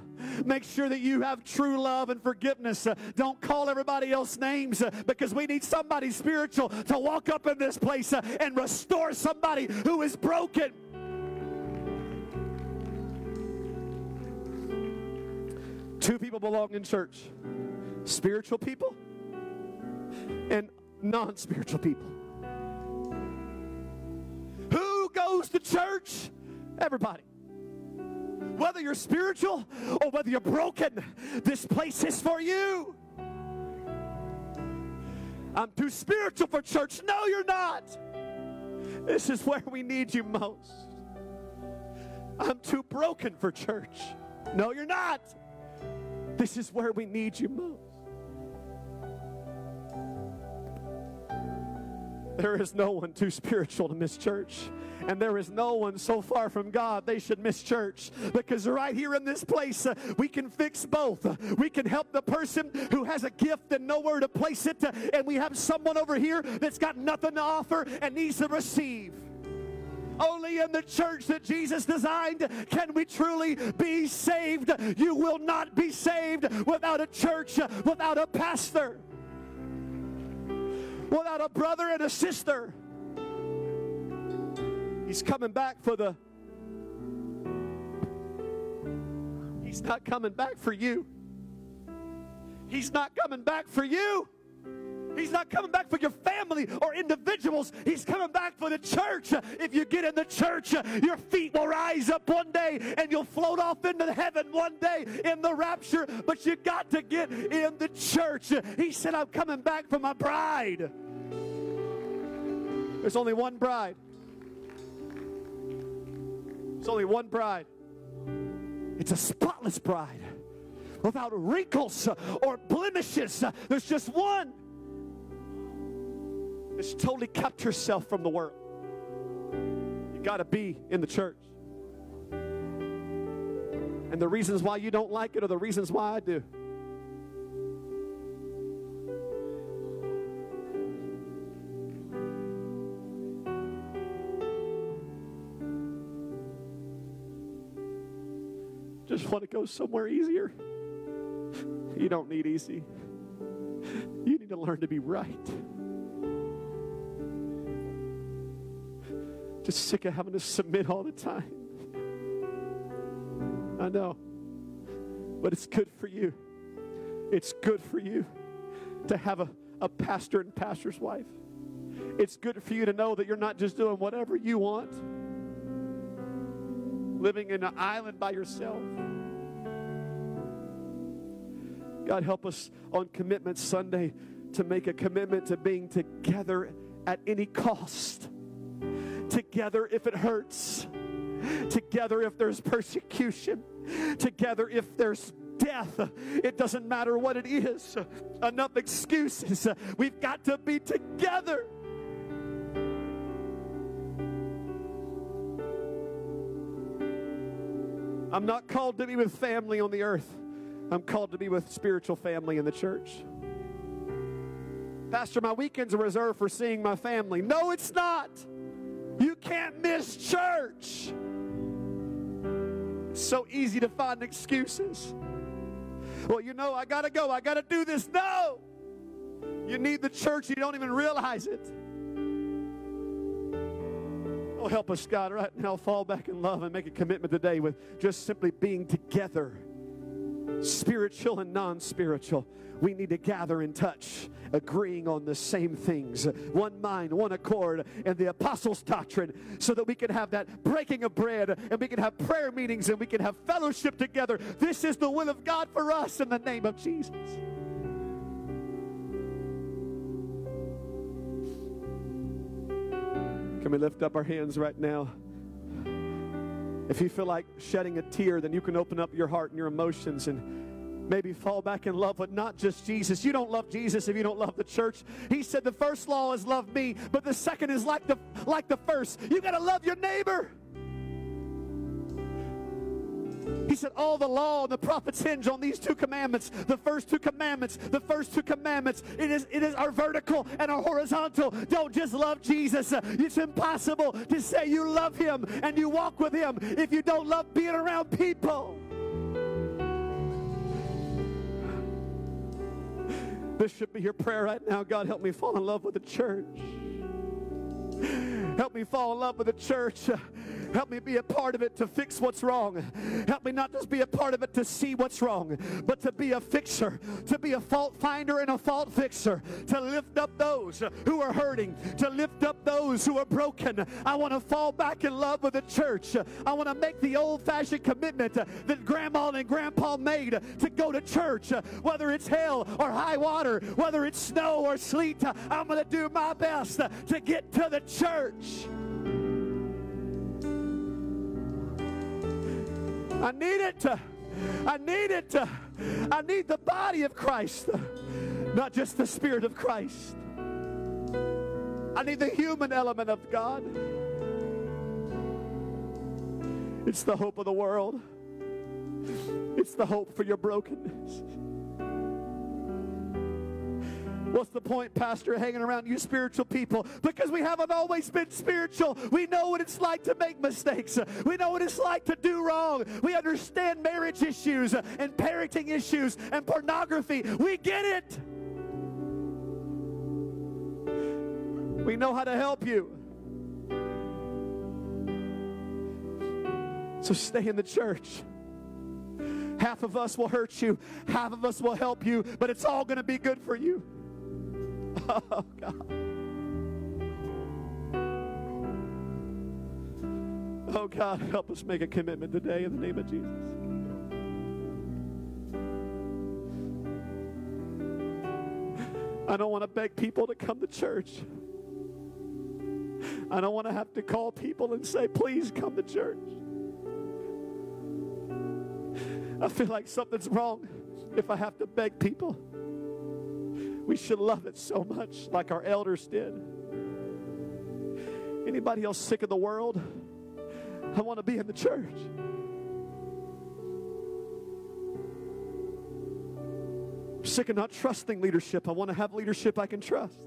Make sure that you have true love and forgiveness. Uh, don't call everybody else names uh, because we need somebody spiritual to walk up in this place uh, and restore somebody who is broken. Two people belong in church spiritual people and non spiritual people. Who goes to church? Everybody. Whether you're spiritual or whether you're broken, this place is for you. I'm too spiritual for church. No, you're not. This is where we need you most. I'm too broken for church. No, you're not. This is where we need you most. There is no one too spiritual to miss church. And there is no one so far from God they should miss church. Because right here in this place, uh, we can fix both. We can help the person who has a gift and nowhere to place it. And we have someone over here that's got nothing to offer and needs to receive. Only in the church that Jesus designed can we truly be saved. You will not be saved without a church, without a pastor, without a brother and a sister. He's coming back for the. He's not coming back for you. He's not coming back for you. He's not coming back for your family or individuals. He's coming back for the church. If you get in the church, your feet will rise up one day and you'll float off into heaven one day in the rapture. But you got to get in the church. He said, I'm coming back for my bride. There's only one bride. There's only one bride. It's a spotless bride without wrinkles or blemishes. There's just one that's totally kept herself from the world. You got to be in the church. And the reasons why you don't like it are the reasons why I do. Just want to go somewhere easier. You don't need easy. You need to learn to be right. Just sick of having to submit all the time. I know. But it's good for you. It's good for you to have a, a pastor and pastor's wife. It's good for you to know that you're not just doing whatever you want, living in an island by yourself. God, help us on Commitment Sunday to make a commitment to being together at any cost. Together if it hurts. Together if there's persecution. Together if there's death. It doesn't matter what it is. Enough excuses. We've got to be together. I'm not called to be with family on the earth. I'm called to be with spiritual family in the church. Pastor, my weekends are reserved for seeing my family. No, it's not. You can't miss church. It's so easy to find excuses. Well, you know, I got to go. I got to do this. No. You need the church. You don't even realize it. Oh, help us, God, right now. Fall back in love and make a commitment today with just simply being together spiritual and non spiritual. We need to gather in touch, agreeing on the same things, one mind, one accord, and the apostles' doctrine, so that we can have that breaking of bread and we can have prayer meetings and we can have fellowship together. This is the will of God for us in the name of Jesus. Can we lift up our hands right now? If you feel like shedding a tear, then you can open up your heart and your emotions and maybe fall back in love with not just Jesus. You don't love Jesus if you don't love the church. He said the first law is love me, but the second is like the like the first. You got to love your neighbor. He said, All the law and the prophets hinge on these two commandments. The first two commandments, the first two commandments. It is, it is our vertical and our horizontal. Don't just love Jesus. It's impossible to say you love him and you walk with him if you don't love being around people. This should be your prayer right now. God, help me fall in love with the church. Help me fall in love with the church. Help me be a part of it to fix what's wrong. Help me not just be a part of it to see what's wrong, but to be a fixer, to be a fault finder and a fault fixer, to lift up those who are hurting, to lift up those who are broken. I want to fall back in love with the church. I want to make the old fashioned commitment that grandma and grandpa made to go to church, whether it's hell or high water, whether it's snow or sleet. I'm going to do my best to get to the church. I need it. I need it. I need the body of Christ, not just the Spirit of Christ. I need the human element of God. It's the hope of the world. It's the hope for your brokenness. What's the point, Pastor, hanging around you spiritual people? Because we haven't always been spiritual. We know what it's like to make mistakes. We know what it's like to do wrong. We understand marriage issues and parenting issues and pornography. We get it. We know how to help you. So stay in the church. Half of us will hurt you, half of us will help you, but it's all going to be good for you. Oh, God. Oh, God, help us make a commitment today in the name of Jesus. I don't want to beg people to come to church. I don't want to have to call people and say, please come to church. I feel like something's wrong if I have to beg people. We should love it so much, like our elders did. Anybody else sick of the world? I want to be in the church. Sick of not trusting leadership. I want to have leadership I can trust.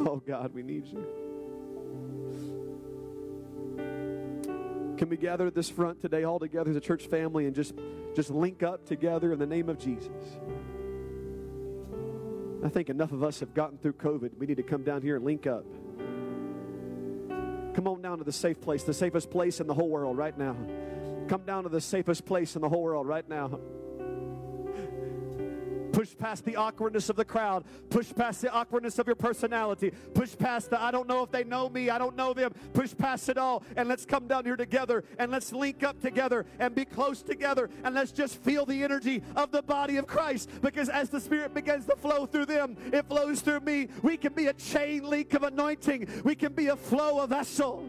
Oh God, we need you. Can we gather at this front today all together as a church family and just, just link up together in the name of Jesus? I think enough of us have gotten through COVID. We need to come down here and link up. Come on down to the safe place, the safest place in the whole world right now. Come down to the safest place in the whole world right now. Push past the awkwardness of the crowd. Push past the awkwardness of your personality. Push past the I don't know if they know me, I don't know them. Push past it all and let's come down here together and let's link up together and be close together and let's just feel the energy of the body of Christ because as the Spirit begins to flow through them, it flows through me. We can be a chain link of anointing, we can be a flow of vessel.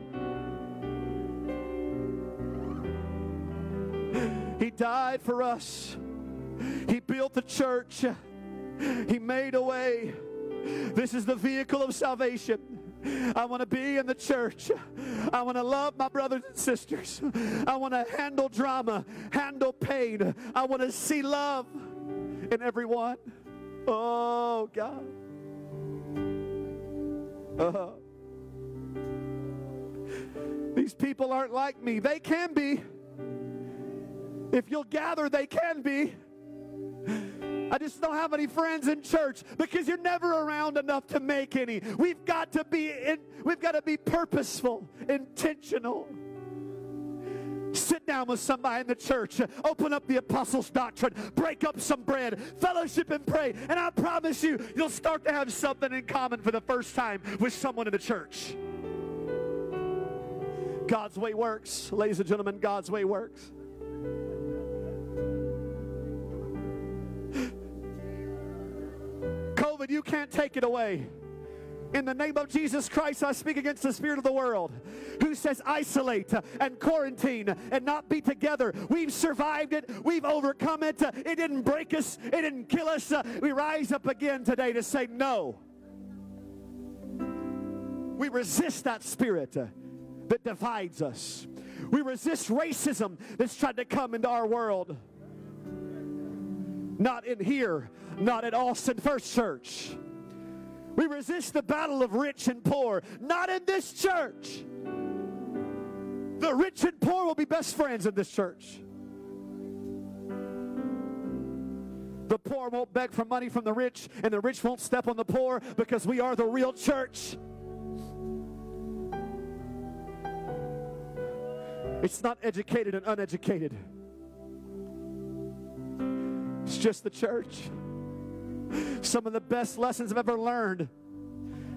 He died for us. He built the church. He made a way. This is the vehicle of salvation. I want to be in the church. I want to love my brothers and sisters. I want to handle drama, handle pain. I want to see love in everyone. Oh, God. Uh-huh. these people aren't like me. They can be. If you'll gather, they can be. I just don't have any friends in church because you're never around enough to make any. We've got to be in, we've got to be purposeful, intentional. Sit down with somebody in the church, open up the apostles' doctrine, break up some bread, fellowship and pray, and I promise you, you'll start to have something in common for the first time with someone in the church. God's way works, ladies and gentlemen, God's way works. You can't take it away. In the name of Jesus Christ, I speak against the spirit of the world who says isolate and quarantine and not be together. We've survived it. We've overcome it. It didn't break us. It didn't kill us. We rise up again today to say no. We resist that spirit that divides us. We resist racism that's tried to come into our world. Not in here, not at Austin First Church. We resist the battle of rich and poor, not in this church. The rich and poor will be best friends in this church. The poor won't beg for money from the rich, and the rich won't step on the poor because we are the real church. It's not educated and uneducated. It's just the church. Some of the best lessons I've ever learned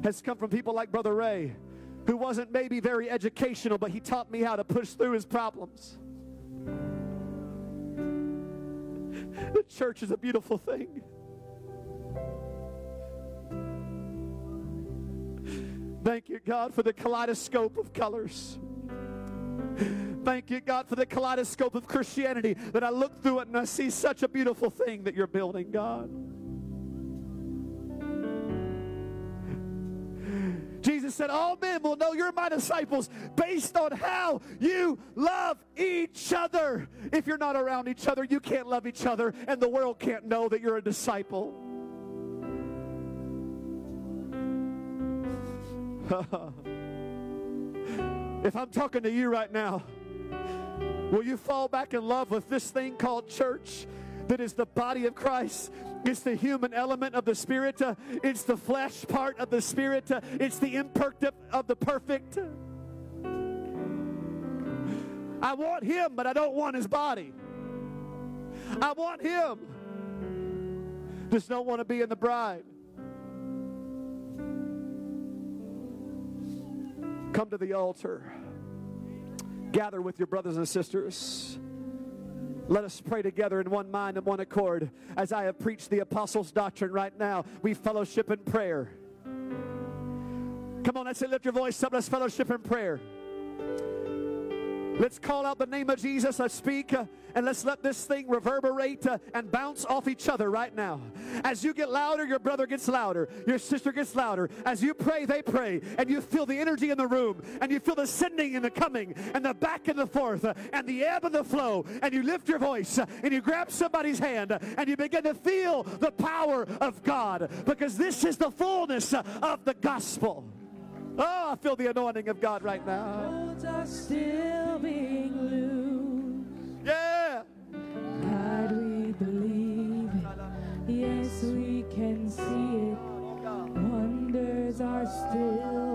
has come from people like Brother Ray, who wasn't maybe very educational, but he taught me how to push through his problems. The church is a beautiful thing. Thank you, God, for the kaleidoscope of colors. Thank you, God, for the kaleidoscope of Christianity that I look through it and I see such a beautiful thing that you're building, God. Jesus said, All men will know you're my disciples based on how you love each other. If you're not around each other, you can't love each other, and the world can't know that you're a disciple. <laughs> if I'm talking to you right now, Will you fall back in love with this thing called church that is the body of Christ? It's the human element of the Spirit. Uh, it's the flesh part of the Spirit. Uh, it's the imperfect of the perfect. I want Him, but I don't want His body. I want Him. does not want to be in the bride. Come to the altar. Gather with your brothers and sisters. Let us pray together in one mind and one accord. As I have preached the apostles' doctrine right now, we fellowship in prayer. Come on, let's lift your voice up. Let's fellowship in prayer. Let's call out the name of Jesus. Let's speak uh, and let's let this thing reverberate uh, and bounce off each other right now. As you get louder, your brother gets louder, your sister gets louder. As you pray, they pray, and you feel the energy in the room, and you feel the sending and the coming, and the back and the forth, uh, and the ebb and the flow. And you lift your voice, uh, and you grab somebody's hand, uh, and you begin to feel the power of God because this is the fullness uh, of the gospel. Oh, I feel the anointing of God right now. can see it. Wonders are still.